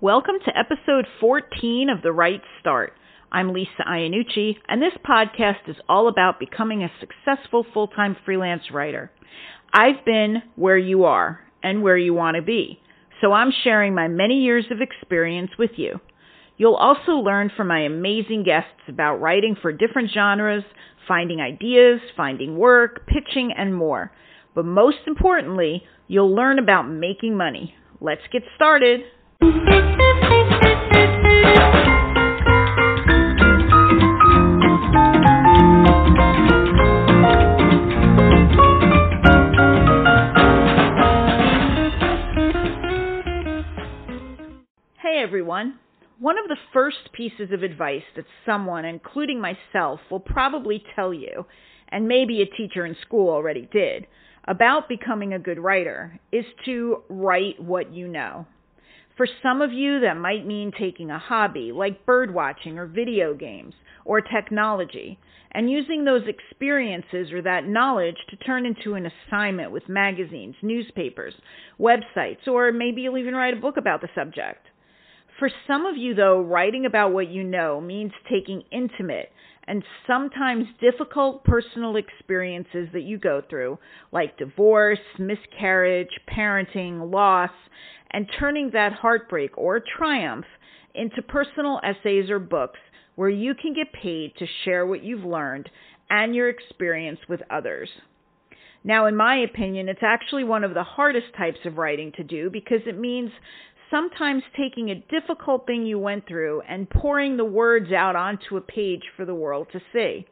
Welcome to episode 14 of The Write Start. I'm Lisa Iannucci, and this podcast is all about becoming a successful full time freelance writer. I've been where you are and where you want to be, so I'm sharing my many years of experience with you. You'll also learn from my amazing guests about writing for different genres, finding ideas, finding work, pitching, and more. But most importantly, you'll learn about making money. Let's get started. Hey everyone. One of the first pieces of advice that someone, including myself, will probably tell you, and maybe a teacher in school already did, about becoming a good writer is to write what you know. For some of you, that might mean taking a hobby like bird watching or video games or technology and using those experiences or that knowledge to turn into an assignment with magazines, newspapers, websites, or maybe you'll even write a book about the subject. For some of you, though, writing about what you know means taking intimate and sometimes difficult personal experiences that you go through, like divorce, miscarriage, parenting, loss, and turning that heartbreak or triumph into personal essays or books where you can get paid to share what you've learned and your experience with others. Now, in my opinion, it's actually one of the hardest types of writing to do because it means sometimes taking a difficult thing you went through and pouring the words out onto a page for the world to see.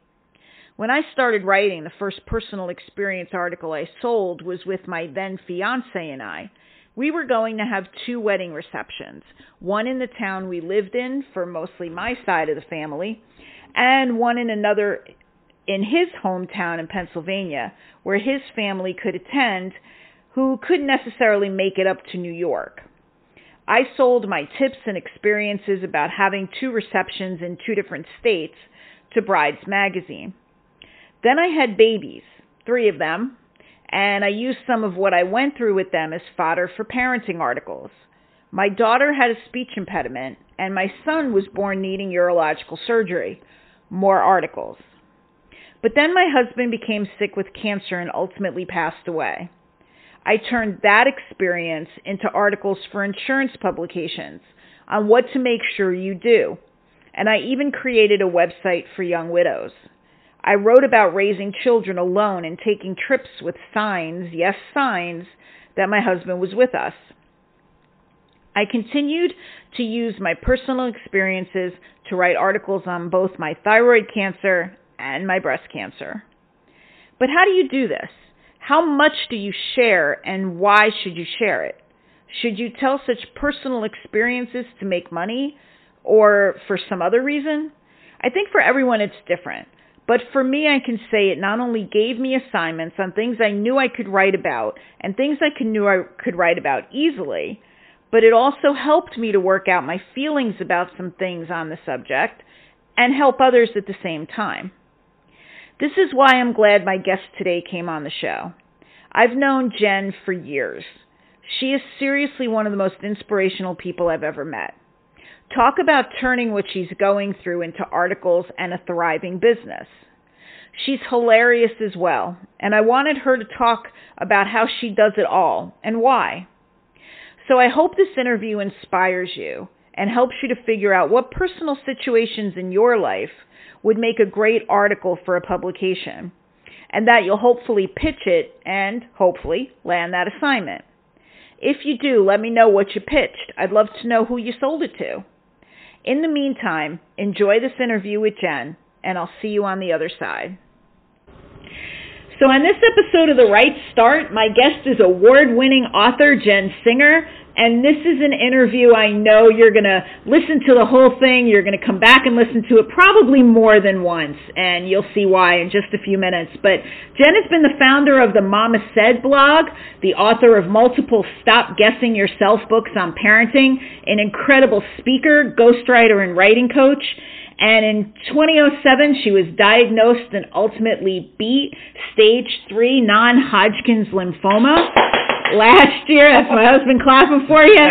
When I started writing, the first personal experience article I sold was with my then fiance and I. We were going to have two wedding receptions, one in the town we lived in for mostly my side of the family, and one in another in his hometown in Pennsylvania, where his family could attend who couldn't necessarily make it up to New York. I sold my tips and experiences about having two receptions in two different states to Brides Magazine. Then I had babies, three of them, and I used some of what I went through with them as fodder for parenting articles. My daughter had a speech impediment, and my son was born needing urological surgery. More articles. But then my husband became sick with cancer and ultimately passed away. I turned that experience into articles for insurance publications on what to make sure you do. And I even created a website for young widows. I wrote about raising children alone and taking trips with signs, yes, signs, that my husband was with us. I continued to use my personal experiences to write articles on both my thyroid cancer and my breast cancer. But how do you do this? How much do you share and why should you share it? Should you tell such personal experiences to make money or for some other reason? I think for everyone it's different. But for me, I can say it not only gave me assignments on things I knew I could write about and things I knew I could write about easily, but it also helped me to work out my feelings about some things on the subject and help others at the same time. This is why I'm glad my guest today came on the show. I've known Jen for years. She is seriously one of the most inspirational people I've ever met. Talk about turning what she's going through into articles and a thriving business. She's hilarious as well, and I wanted her to talk about how she does it all and why. So I hope this interview inspires you and helps you to figure out what personal situations in your life would make a great article for a publication, and that you'll hopefully pitch it and hopefully land that assignment. If you do, let me know what you pitched. I'd love to know who you sold it to. In the meantime, enjoy this interview with Jen, and I'll see you on the other side. So, on this episode of The Write Start, my guest is award winning author Jen Singer. And this is an interview I know you're going to listen to the whole thing. You're going to come back and listen to it probably more than once. And you'll see why in just a few minutes. But Jen has been the founder of the Mama Said blog, the author of multiple Stop Guessing Yourself books on parenting, an incredible speaker, ghostwriter, and writing coach. And in 2007, she was diagnosed and ultimately beat stage three non Hodgkin's lymphoma last year, that's my husband clapping for you.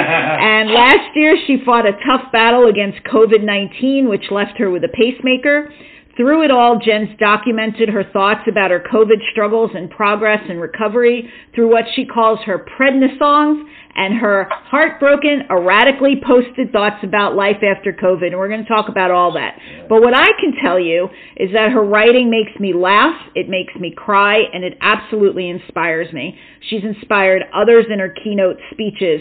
And last year, she fought a tough battle against COVID 19, which left her with a pacemaker. Through it all, Jen's documented her thoughts about her COVID struggles and progress and recovery through what she calls her prednisongs and her heartbroken, erratically posted thoughts about life after COVID. And we're going to talk about all that. But what I can tell you is that her writing makes me laugh, it makes me cry, and it absolutely inspires me. She's inspired others in her keynote speeches,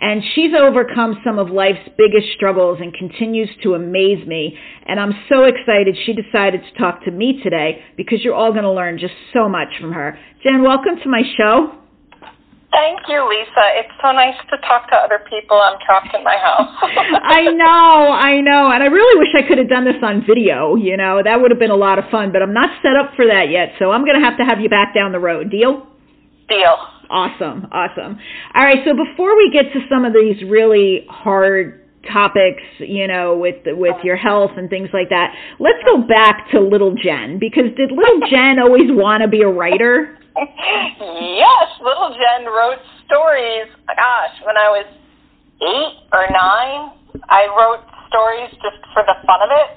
and she's overcome some of life's biggest struggles and continues to amaze me. And I'm so excited she decided to talk to me today because you're all going to learn just so much from her. Jen, welcome to my show. Thank you, Lisa. It's so nice to talk to other people. I'm trapped in my house. I know, I know. And I really wish I could have done this on video, you know. That would have been a lot of fun, but I'm not set up for that yet. So I'm going to have to have you back down the road. Deal? Deal. Awesome, awesome. All right, so before we get to some of these really hard topics, you know, with with your health and things like that, let's go back to little Jen because did little Jen always want to be a writer? yes, little Jen wrote stories. Gosh, when I was eight or nine, I wrote stories just for the fun of it.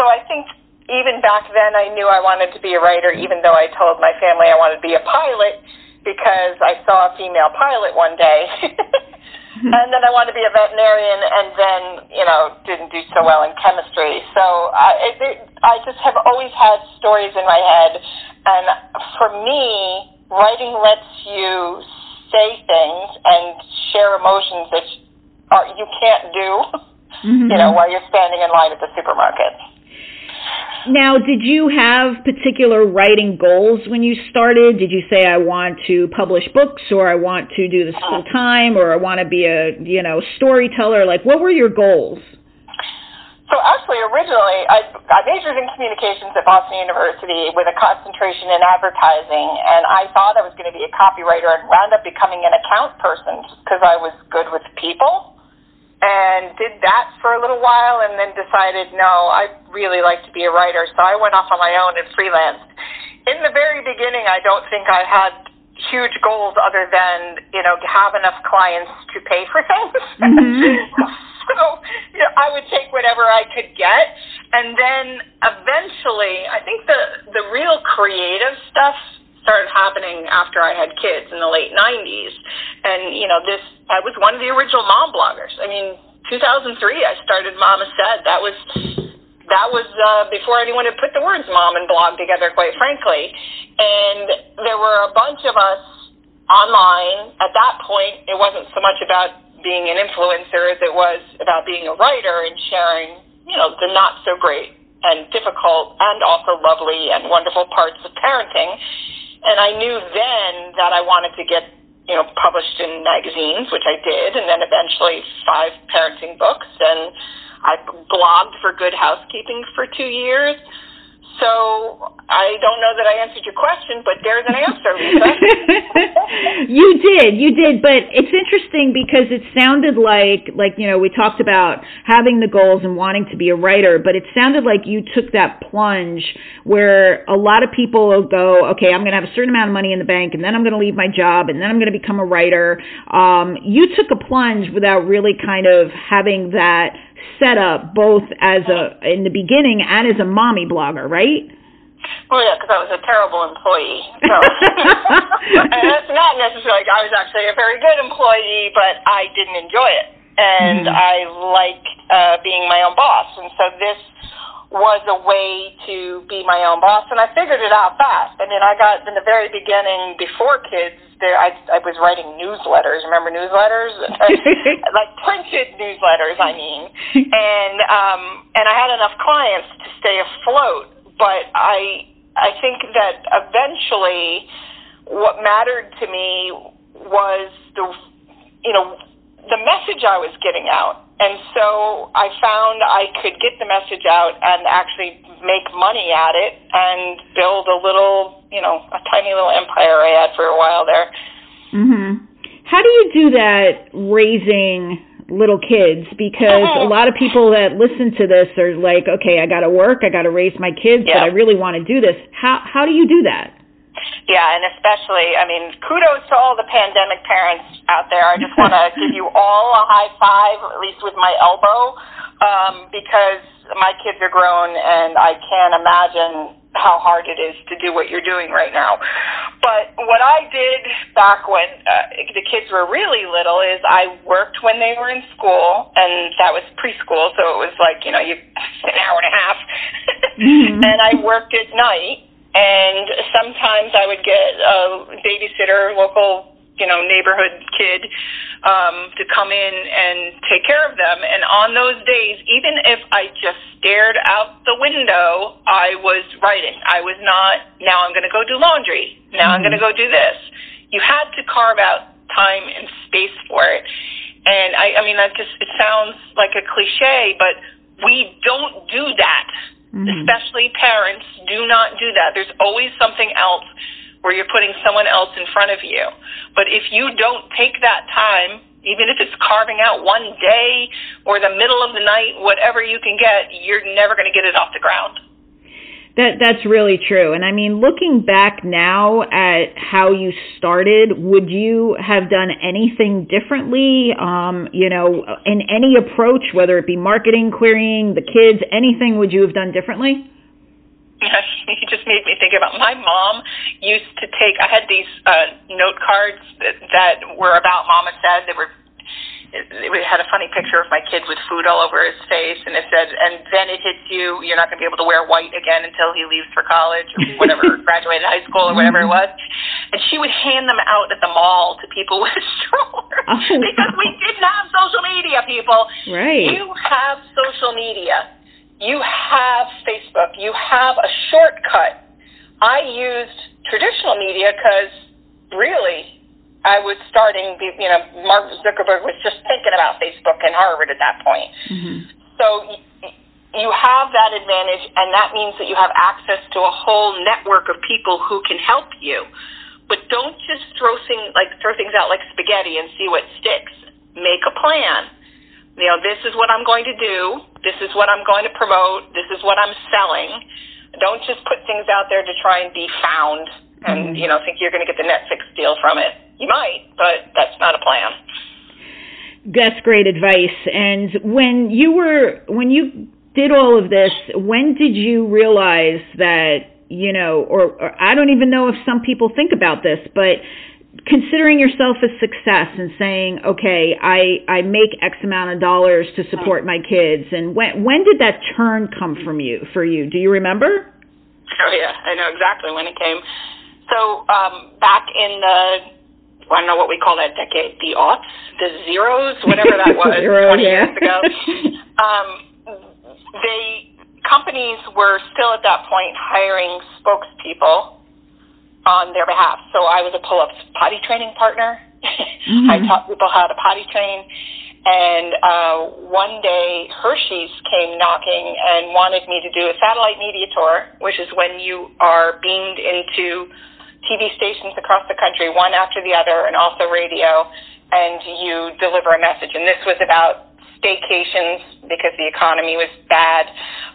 So I think even back then I knew I wanted to be a writer, even though I told my family I wanted to be a pilot because I saw a female pilot one day. and then I wanted to be a veterinarian, and then you know didn't do so well in chemistry. So I, it, I just have always had stories in my head and for me, writing lets you say things and share emotions that are, you can't do, mm-hmm. you know, while you're standing in line at the supermarket. Now, did you have particular writing goals when you started? Did you say I want to publish books or I want to do this full uh. time or I want to be a, you know, storyteller? Like what were your goals? So actually, originally, I, I majored in communications at Boston University with a concentration in advertising, and I thought I was going to be a copywriter and wound up becoming an account person because I was good with people and did that for a little while and then decided, no, I really like to be a writer. So I went off on my own and freelanced. In the very beginning, I don't think I had huge goals other than, you know, have enough clients to pay for things. Mm-hmm. so you know, I would take whatever I could get, and then eventually, I think the the real creative stuff started happening after I had kids in the late '90s, and you know, this I was one of the original mom bloggers. I mean, 2003, I started Mama Said. That was that was uh, before anyone had put the words mom and blog together, quite frankly. And there were a bunch of us online. At that point, it wasn't so much about being an influencer as it was about being a writer and sharing, you know, the not so great and difficult and also lovely and wonderful parts of parenting. And I knew then that I wanted to get, you know, published in magazines, which I did, and then eventually five parenting books. And I blogged for Good Housekeeping for two years. So I don't know that I answered your question, but there's an answer, Lisa. you did, you did, but it's interesting because it sounded like, like you know, we talked about having the goals and wanting to be a writer, but it sounded like you took that plunge where a lot of people will go, okay, I'm going to have a certain amount of money in the bank, and then I'm going to leave my job, and then I'm going to become a writer. Um, you took a plunge without really kind of having that set up both as a in the beginning and as a mommy blogger, right? Well, yeah, because I was a terrible employee. So. and that's not necessarily. I was actually a very good employee, but I didn't enjoy it, and mm-hmm. I like uh, being my own boss. And so this was a way to be my own boss, and I figured it out fast. I mean, I got in the very beginning before kids. There, I, I was writing newsletters. Remember newsletters, like printed newsletters. I mean, and um, and I had enough clients to stay afloat. But I I think that eventually, what mattered to me was the you know the message I was getting out and so I found I could get the message out and actually make money at it and build a little, you know, a tiny little empire I had for a while there. Mhm. How do you do that raising little kids because a lot of people that listen to this are like, okay, I got to work, I got to raise my kids, yeah. but I really want to do this. How how do you do that? Yeah, and especially, I mean, kudos to all the pandemic parents out there. I just want to give you all a high five, at least with my elbow, um, because my kids are grown and I can't imagine how hard it is to do what you're doing right now. But what I did back when uh, the kids were really little is I worked when they were in school, and that was preschool, so it was like you know you an hour and a half, mm-hmm. and I worked at night and sometimes I would get a babysitter, local, you know, neighborhood kid, um, to come in and take care of them. And on those days, even if I just stared out the window, I was writing. I was not, now I'm going to go do laundry. Now mm-hmm. I'm going to go do this. You had to carve out time and space for it. And I, I mean, that just, it sounds like a cliche, but we don't do that Mm-hmm. Especially parents, do not do that. There's always something else where you're putting someone else in front of you. But if you don't take that time, even if it's carving out one day or the middle of the night, whatever you can get, you're never going to get it off the ground. That that's really true. And I mean, looking back now at how you started, would you have done anything differently? Um, you know, in any approach, whether it be marketing, querying, the kids, anything would you have done differently? You just made me think about my mom used to take. I had these uh, note cards that, that were about MommaSaid. They were it, it had a funny picture of my kid with food all over his face, and it said, "And then it hits you. You're not going to be able to wear white again until he leaves for college or whatever, graduated high school or whatever it mm-hmm. was." And she would hand them out at the mall to people with strollers oh, because we didn't have social media. People, right? You have social media. You have Facebook. You have a shortcut. I used traditional media because really I was starting, you know, Mark Zuckerberg was just thinking about Facebook and Harvard at that point. Mm-hmm. So you have that advantage, and that means that you have access to a whole network of people who can help you. But don't just throw things like throw things out like spaghetti and see what sticks. Make a plan. You know, this is what I'm going to do. This is what I'm going to promote. This is what I'm selling. Don't just put things out there to try and be found and mm-hmm. you know think you're going to get the Netflix deal from it. You might, but that's not a plan. That's great advice. And when you were when you did all of this, when did you realize that you know, or, or I don't even know if some people think about this, but considering yourself a success and saying, okay, I I make X amount of dollars to support my kids, and when when did that turn come from you for you? Do you remember? Oh yeah, I know exactly when it came. So um, back in the I don't know what we call that decade, the aughts, the zeros, whatever that was, Zero, 20 yeah. years ago. um, they companies were still at that point hiring spokespeople on their behalf. So I was a pull-ups potty training partner. Mm-hmm. I taught people how to potty train. And uh, one day, Hershey's came knocking and wanted me to do a satellite media tour, which is when you are beamed into TV stations across the country, one after the other, and also radio, and you deliver a message. And this was about staycations because the economy was bad,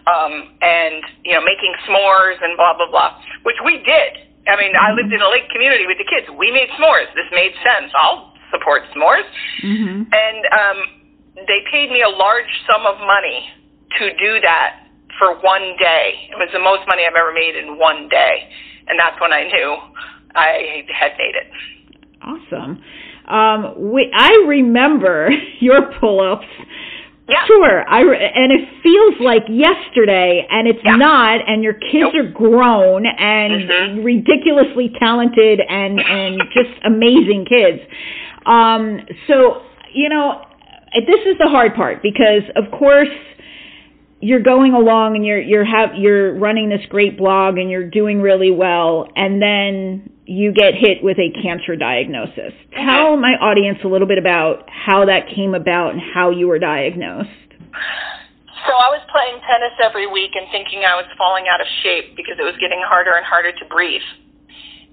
um, and you know making s'mores and blah blah blah, which we did. I mean, I lived in a lake community with the kids. We made s'mores. This made sense. I'll support s'mores. Mm-hmm. And um, they paid me a large sum of money to do that for one day. It was the most money I've ever made in one day and that's when I knew I had made it. Awesome. Um, we, I remember your pull-ups. Yeah. Sure. I and it feels like yesterday, and it's yeah. not. And your kids nope. are grown and mm-hmm. ridiculously talented and and just amazing kids. Um, so you know, this is the hard part because, of course you're going along and you're you're have you're running this great blog and you're doing really well and then you get hit with a cancer diagnosis. Tell my audience a little bit about how that came about and how you were diagnosed. So I was playing tennis every week and thinking I was falling out of shape because it was getting harder and harder to breathe.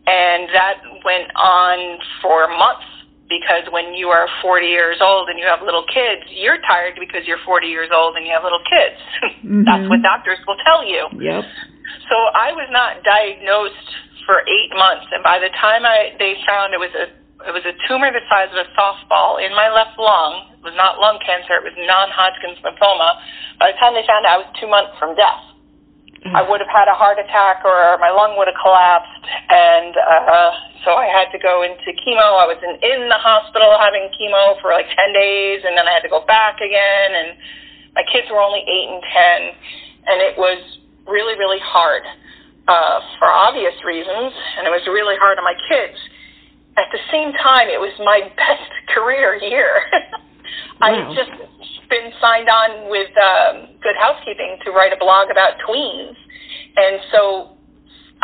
And that went on for months because when you are 40 years old and you have little kids, you're tired because you're 40 years old and you have little kids. mm-hmm. That's what doctors will tell you. Yep. So I was not diagnosed for eight months, and by the time I they found it was a it was a tumor the size of a softball in my left lung. It was not lung cancer; it was non-Hodgkin's lymphoma. By the time they found it, I was two months from death. I would have had a heart attack or my lung would have collapsed, and uh, so I had to go into chemo. I was in, in the hospital having chemo for like 10 days, and then I had to go back again. And my kids were only eight and 10, and it was really, really hard uh, for obvious reasons, and it was really hard on my kids. At the same time, it was my best career year. Wow. I just been signed on with um, Good Housekeeping to write a blog about tweens, and so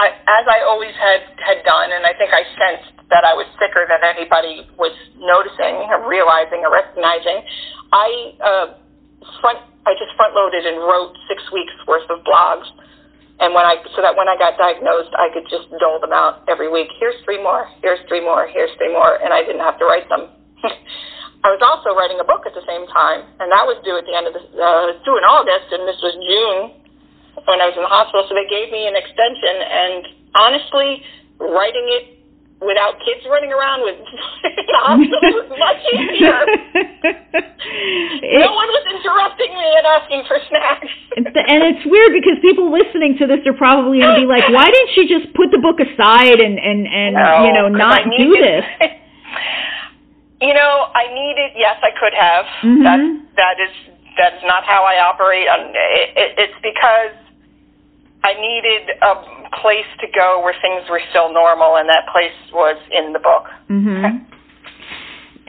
I, as I always had had done, and I think I sensed that I was sicker than anybody was noticing, or realizing, or recognizing. I uh, front I just front loaded and wrote six weeks worth of blogs, and when I so that when I got diagnosed, I could just dole them out every week. Here's three more. Here's three more. Here's three more, and I didn't have to write them. I was also writing a book at the same time, and that was due at the end of the uh, due in August, and this was June when I was in the hospital. So they gave me an extension, and honestly, writing it without kids running around with the hospital was much easier. no one was interrupting me and asking for snacks. and it's weird because people listening to this are probably going to be like, "Why didn't she just put the book aside and and and no, you know not do this?" You know, I needed. Yes, I could have. Mm-hmm. That that is that is not how I operate. It, it, it's because I needed a place to go where things were still normal, and that place was in the book. Mm-hmm.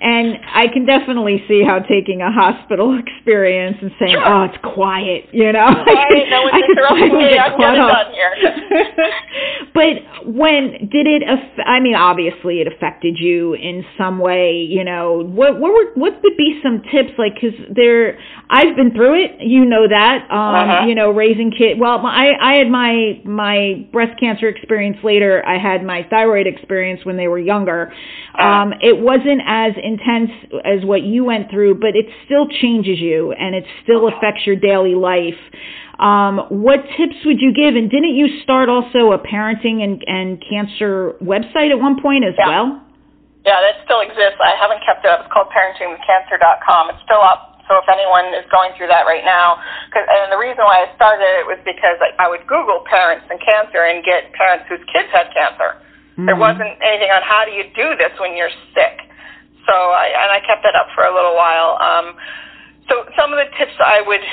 And I can definitely see how taking a hospital experience and saying, sure. "Oh, it's quiet," you know, no one's interrupting me. I'm getting done here. but when did it? Aff- I mean, obviously, it affected you in some way. You know, what what were what would be some tips? Like, because there, I've been through it. You know that. Um, uh-huh. You know, raising kids. Well, I I had my my breast cancer experience later. I had my thyroid experience when they were younger. Uh-huh. Um, it wasn't as intense as what you went through, but it still changes you and it still affects your daily life. Um, what tips would you give? And didn't you start also a parenting and, and cancer website at one point as yeah. well? Yeah, that still exists. I haven't kept it up. It's called parentingwithcancer.com. It's still up. So if anyone is going through that right now, cause, and the reason why I started it was because I, I would Google parents and cancer and get parents whose kids had cancer. Mm-hmm. There wasn't anything on how do you do this when you're sick. So I and I kept that up for a little while. Um, so some of the tips I would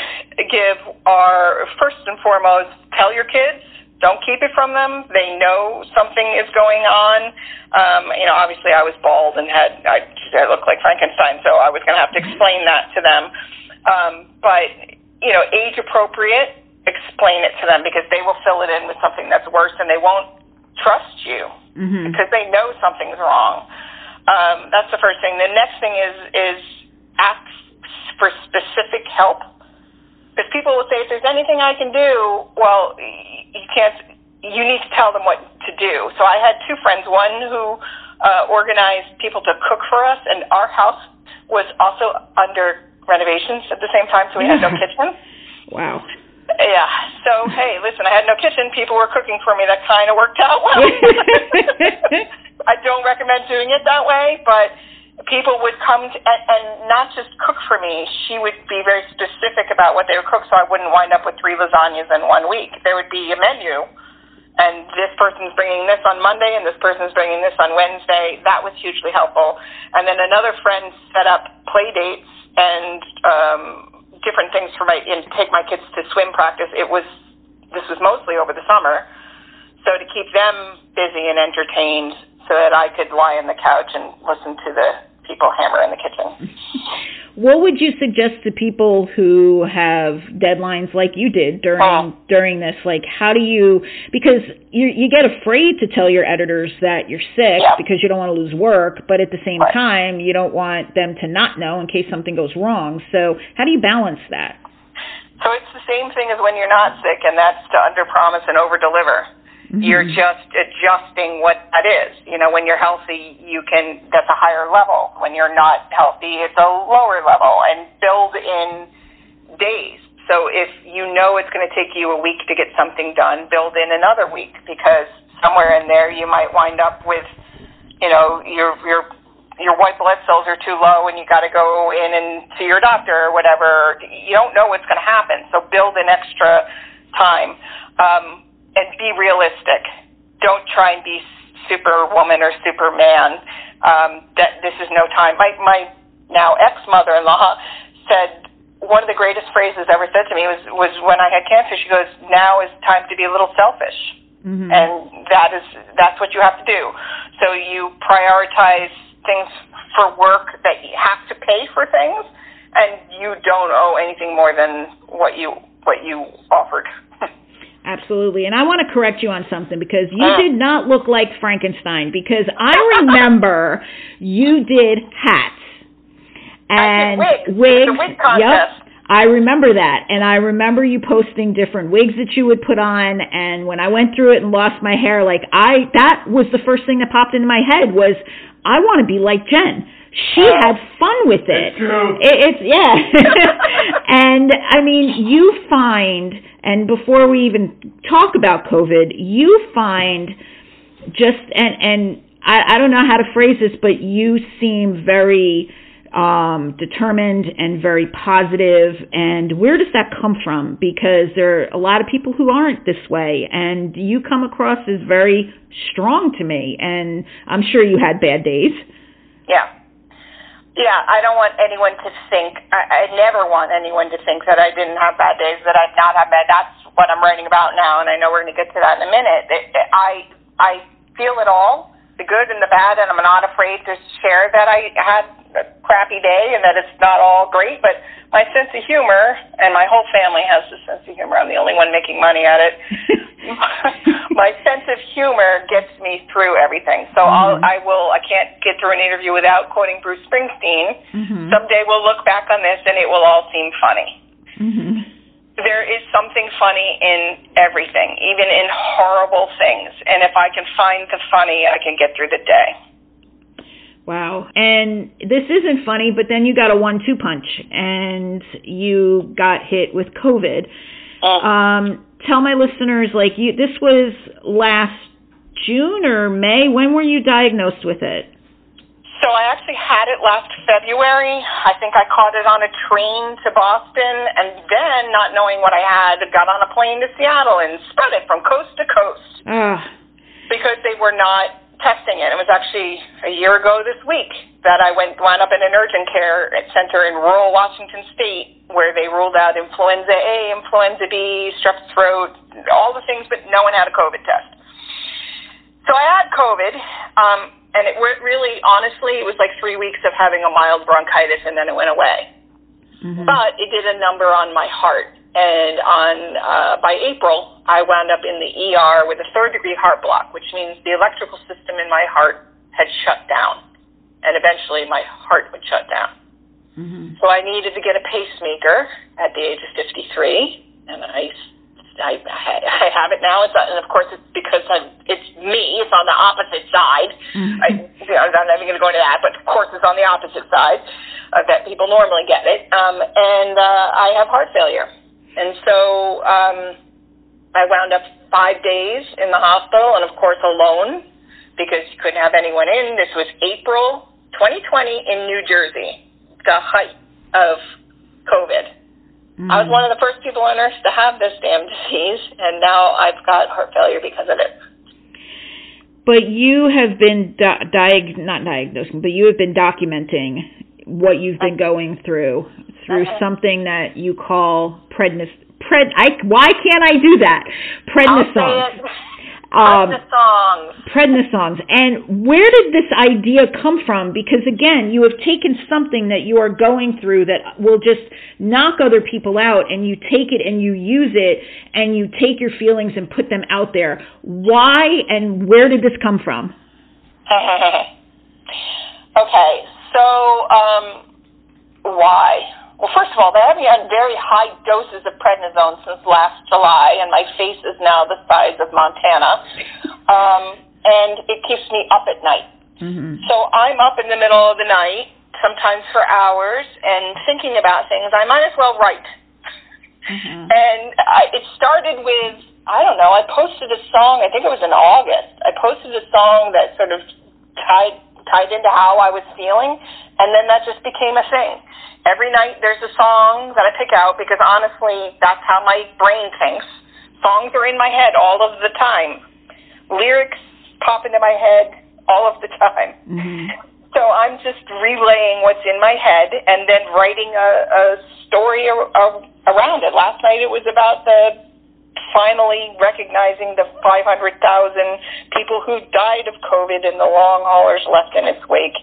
give are first and foremost, tell your kids. Don't keep it from them. They know something is going on. Um, you know, obviously I was bald and had I, I looked like Frankenstein, so I was going to have to explain that to them. Um, but you know, age appropriate, explain it to them because they will fill it in with something that's worse, and they won't trust you mm-hmm. because they know something's wrong. Um, that's the first thing. The next thing is is ask for specific help. Because people will say, if there's anything I can do, well, you can't. You need to tell them what to do. So I had two friends. One who uh, organized people to cook for us, and our house was also under renovations at the same time, so we had no kitchen. Wow. Yeah. So hey, listen, I had no kitchen. People were cooking for me. That kind of worked out well. I don't recommend doing it that way, but people would come to, and, and not just cook for me. She would be very specific about what they would cook, so I wouldn't wind up with three lasagnas in one week. There would be a menu, and this person's bringing this on Monday, and this person's bringing this on Wednesday. That was hugely helpful. And then another friend set up play dates and um, different things for my and take my kids to swim practice. It was this was mostly over the summer. So to keep them busy and entertained, so that I could lie on the couch and listen to the people hammer in the kitchen. what would you suggest to people who have deadlines like you did during oh. during this? Like, how do you because you you get afraid to tell your editors that you're sick yeah. because you don't want to lose work, but at the same right. time you don't want them to not know in case something goes wrong. So, how do you balance that? So it's the same thing as when you're not sick, and that's to under promise and over deliver. Mm-hmm. You're just adjusting what that is. You know, when you're healthy, you can, that's a higher level. When you're not healthy, it's a lower level and build in days. So if you know it's going to take you a week to get something done, build in another week because somewhere in there you might wind up with, you know, your your your white blood cells are too low and you got to go in and see your doctor or whatever. You don't know what's going to happen, so build an extra time um, and be realistic. Don't try and be superwoman or superman. Um, that this is no time. My my now ex mother in law said one of the greatest phrases ever said to me was was when I had cancer. She goes, "Now is time to be a little selfish." Mm-hmm. And that is that's what you have to do. So you prioritize things for work that you have to pay for things, and you don't owe anything more than what you what you offered. Absolutely. And I want to correct you on something because you uh. did not look like Frankenstein because I remember you did hats and wigs. wigs. wig contest. Yep. I remember that. And I remember you posting different wigs that you would put on and when I went through it and lost my hair like I that was the first thing that popped into my head was I want to be like Jen. She had fun with it. it it's yeah. and I mean, you find and before we even talk about COVID, you find just and and I, I don't know how to phrase this, but you seem very um, determined and very positive. And where does that come from? Because there are a lot of people who aren't this way, and you come across as very strong to me. And I'm sure you had bad days. Yeah. Yeah, I don't want anyone to think. I, I never want anyone to think that I didn't have bad days, that I've not had bad. That's what I'm writing about now, and I know we're going to get to that in a minute. It, it, I I feel it all, the good and the bad, and I'm not afraid to share that I had a crappy day and that it's not all great, but my sense of humor, and my whole family has a sense of humor. I'm the only one making money at it. my sense of humor gets me through everything. So mm-hmm. I'll, I will. I can't get through an interview without quoting Bruce Springsteen. Mm-hmm. Someday we'll look back on this and it will all seem funny. Mm-hmm. There is something funny in everything, even in horrible things. And if I can find the funny, I can get through the day. Wow. And this isn't funny, but then you got a one two punch and you got hit with COVID. Oh. Um, tell my listeners, like you this was last June or May. When were you diagnosed with it? So I actually had it last February. I think I caught it on a train to Boston and then not knowing what I had, got on a plane to Seattle and spread it from coast to coast. Uh. Because they were not testing it. It was actually a year ago this week that I went wound up in an urgent care center in rural Washington State where they ruled out influenza A, influenza B, strep throat, all the things, but no one had a COVID test. So I had COVID, um, and it went really, honestly, it was like three weeks of having a mild bronchitis, and then it went away. Mm-hmm. But it did a number on my heart and on uh, by April, I wound up in the ER with a third degree heart block, which means the electrical system in my heart had shut down, and eventually my heart would shut down. Mm-hmm. So I needed to get a pacemaker at the age of 53, and I I, I have it now. It's and of course it's because I'm, it's me. It's on the opposite side. Mm-hmm. I, you know, I'm not even going to go into that, but of course it's on the opposite side uh, that people normally get it. Um, and uh, I have heart failure. And so um, I wound up five days in the hospital and, of course, alone because you couldn't have anyone in. This was April 2020 in New Jersey, the height of COVID. Mm-hmm. I was one of the first people on earth to have this damn disease, and now I've got heart failure because of it. But you have been di- diag- not diagnosing, but you have been documenting what you've been going through through uh-huh. something that you call prednis pred I why can't I do that? Prednisone. Um, prednisongs. And where did this idea come from? Because again, you have taken something that you are going through that will just knock other people out, and you take it and you use it, and you take your feelings and put them out there. Why and where did this come from? okay, so um, why? Well, first of all, they have me on very high doses of prednisone since last July, and my face is now the size of Montana. Um, and it keeps me up at night. Mm-hmm. So I'm up in the middle of the night, sometimes for hours, and thinking about things. I might as well write. Mm-hmm. And I, it started with I don't know. I posted a song. I think it was in August. I posted a song that sort of tied tied into how I was feeling, and then that just became a thing. Every night there's a song that I pick out because honestly, that's how my brain thinks. Songs are in my head all of the time. Lyrics pop into my head all of the time. Mm-hmm. So I'm just relaying what's in my head and then writing a, a story ar- ar- around it. Last night it was about the finally recognizing the 500,000 people who died of COVID and the long haulers left in its wake.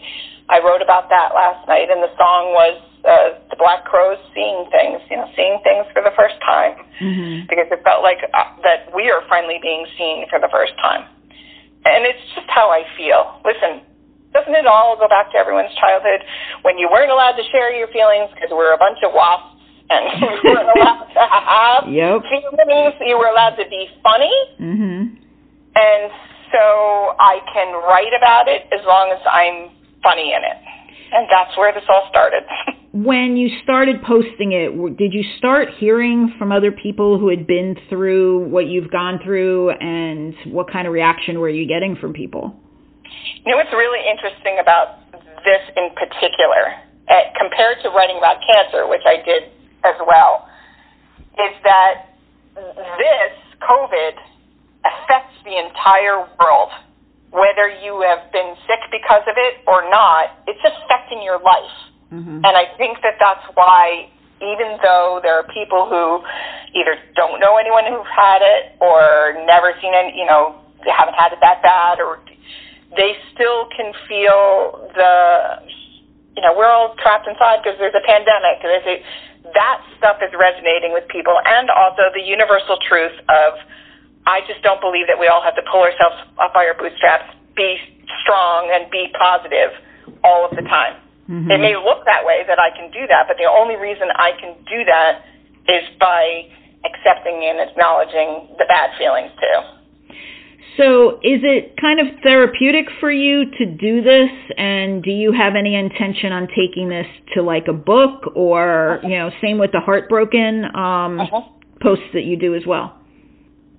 I wrote about that last night, and the song was uh, the Black Crowes seeing things, you know, seeing things for the first time, mm-hmm. because it felt like uh, that we are finally being seen for the first time. And it's just how I feel. Listen, doesn't it all go back to everyone's childhood when you weren't allowed to share your feelings because we're a bunch of wasps and you were allowed to have yep. feelings. You were allowed to be funny. Mm-hmm. And so I can write about it as long as I'm funny in it. And that's where this all started. when you started posting it, did you start hearing from other people who had been through what you've gone through, and what kind of reaction were you getting from people? You know what's really interesting about this in particular, uh, compared to writing about cancer, which I did as well, is that this COVID affects the entire world. Whether you have been sick because of it or not, it's affecting your life. Mm-hmm. And I think that that's why, even though there are people who either don't know anyone who's had it or never seen any, you know, haven't had it that bad, or they still can feel the, you know, we're all trapped inside because there's a pandemic. There's a, that stuff is resonating with people, and also the universal truth of I just don't believe that we all have to pull ourselves up by our bootstraps, be strong, and be positive all of the time. Mm-hmm. It may look that way that I can do that, but the only reason I can do that is by accepting and acknowledging the bad feelings too. So, is it kind of therapeutic for you to do this? And do you have any intention on taking this to like a book or, you know, same with the heartbroken um, uh-huh. posts that you do as well?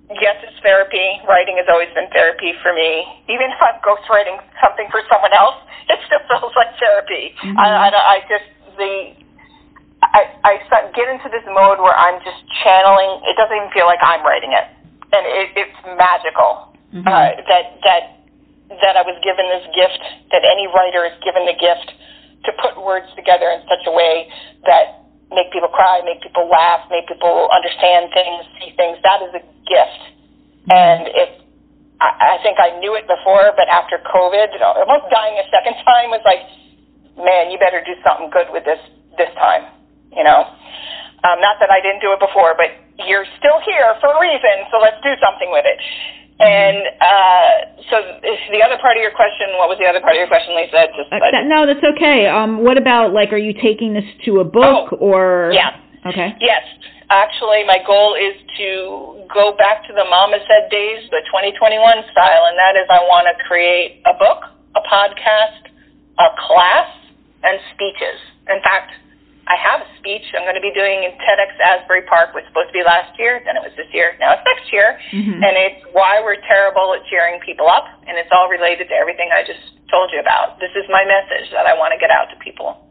Yes, it's therapy. Writing has always been therapy for me. Even if I'm ghostwriting something for someone else, it still feels like therapy. Mm-hmm. I, I, I just, the, I, I start, get into this mode where I'm just channeling. It doesn't even feel like I'm writing it. And it, it's magical mm-hmm. uh, that that that I was given this gift, that any writer is given the gift to put words together in such a way that make people cry, make people laugh, make people understand things, see things. That is a gift, and if I, I think I knew it before, but after COVID, almost dying a second time was like, man, you better do something good with this this time, you know. Um, not that I didn't do it before, but you're still here for a reason, so let's do something with it. And uh, so, the other part of your question, what was the other part of your question, Lisa? Just uh, no, that's okay. Um, what about like, are you taking this to a book oh, or? Yeah. Okay. Yes, actually, my goal is to go back to the MommaSaid days, the 2021 style, and that is I want to create a book, a podcast, a class, and speeches. In fact, I have a speech I'm going to be doing in TEDx Asbury Park. It was supposed to be last year, then it was this year, now it's next year. Mm-hmm. And it's why we're terrible at cheering people up, and it's all related to everything I just told you about. This is my message that I want to get out to people.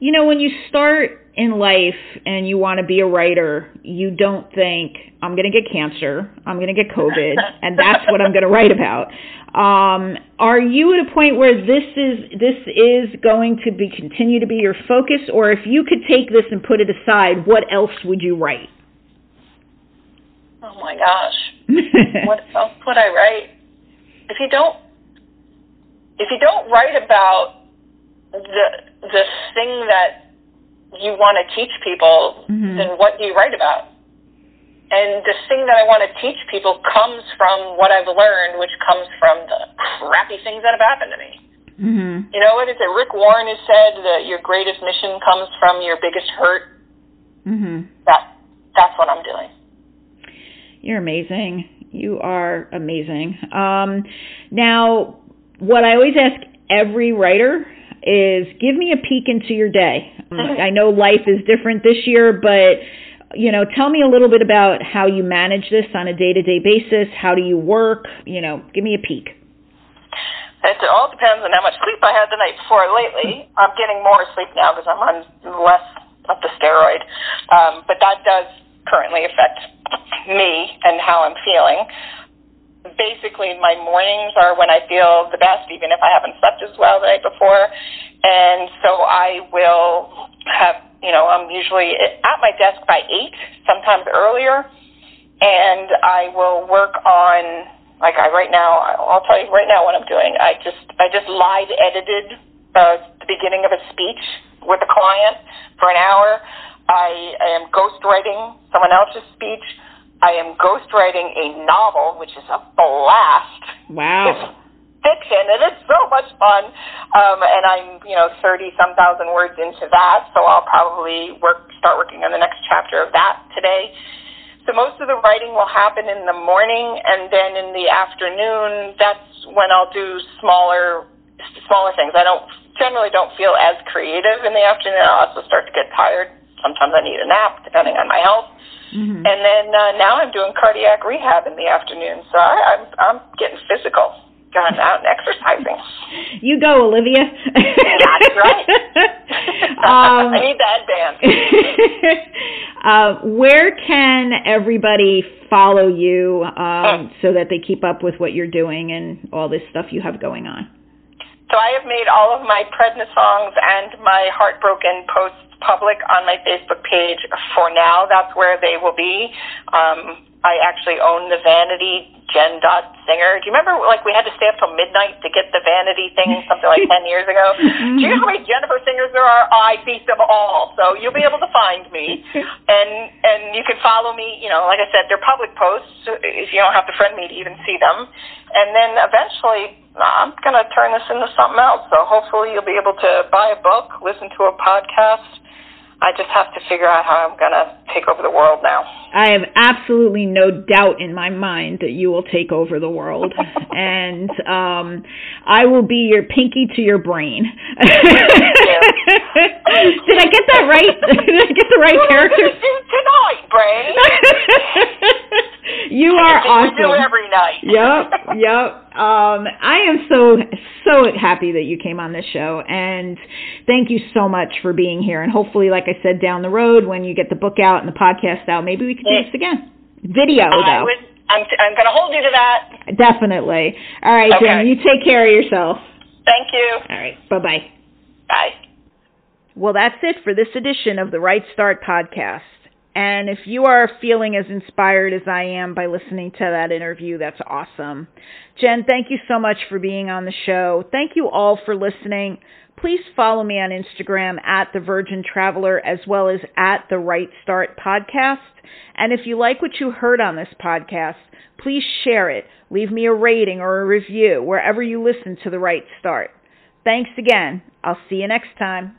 You know, when you start in life and you want to be a writer, you don't think, I'm going to get cancer, I'm going to get COVID, and that's what I'm going to write about. Um, are you at a point where this is this is going to be continue to be your focus, or if you could take this and put it aside, what else would you write? Oh my gosh, what else would I write? If you don't, if you don't write about the the thing that you want to teach people, mm-hmm. then what do you write about? And the thing that I want to teach people comes from what I've learned, which comes from the crappy things that have happened to me. Mm-hmm. You know what is it? Rick Warren has said that your greatest mission comes from your biggest hurt. Mm-hmm. That that's what I'm doing. You're amazing. You are amazing. Um, now, what I always ask every writer is give me a peek into your day. I know life is different this year, but you know, tell me a little bit about how you manage this on a day to day basis. How do you work? You know, give me a peek. It all depends on how much sleep I had the night before. Lately, I'm getting more sleep now because I'm on less of the steroid. Um, but that does currently affect me and how I'm feeling. Basically, my mornings are when I feel the best, even if I haven't slept as well the night before. And so I will have, you know, I'm usually at my desk by 8, sometimes earlier. And I will work on like I right now, I'll tell you right now what I'm doing. I just I just live edited uh, the beginning of a speech with a client for an hour. I, I am ghostwriting someone else's speech. I am ghostwriting a novel, which is a blast. Wow. It's fiction, and it's so much fun. Um, and I'm, you know, thirty some thousand words into that, so I'll probably work start working on the next chapter of that today. So most of the writing will happen in the morning, and then in the afternoon, that's when I'll do smaller smaller things. I don't generally don't feel as creative in the afternoon. I also start to get tired. Sometimes I need a nap, depending on my health. Mm-hmm. And then uh, now I'm doing cardiac rehab in the afternoon, so I, I'm I'm getting physical going out and exercising. You go, Olivia. That's right. um, I need that band. uh, where can everybody follow you um, so that they keep up with what you're doing and all this stuff you have going on? So I have made all of my prednisongs and my heartbroken posts public on my Facebook page for now. That's where they will be. Um, I actually own the Vanity Jen dot Singer. Do you remember like we had to stay up till midnight to get the Vanity thing something like ten years ago? Do you know how many Jennifer Singers there are? I beat them all. So you'll be able to find me, and and you can follow me. You know, like I said, they're public posts. If you don't have to friend me to even see them, and then eventually I'm gonna turn this into something else. So hopefully you'll be able to buy a book, listen to a podcast I just have to figure out how I'm going to take over the world now. I have absolutely no doubt in my mind that you will take over the world. and um I will be your pinky to your brain. Did I get that right? Did I get the right character? Tonight, brain. you are awesome. We do every night. yep, yep. Um, I am so so happy that you came on this show, and thank you so much for being here. And hopefully, like I said, down the road when you get the book out and the podcast out, maybe we can do this again. Video though. I'm I'm going to hold you to that. Definitely. All right, okay. Jen. You take care of yourself. Thank you. All right. Bye bye. Bye. Well, that's it for this edition of the Write Start podcast. And if you are feeling as inspired as I am by listening to that interview, that's awesome. Jen, thank you so much for being on the show. Thank you all for listening. Please follow me on Instagram at The Virgin Traveler as well as at The Write Start Podcast. And if you like what you heard on this podcast, please share it. Leave me a rating or a review wherever you listen to The Write Start. Thanks again. I'll see you next time.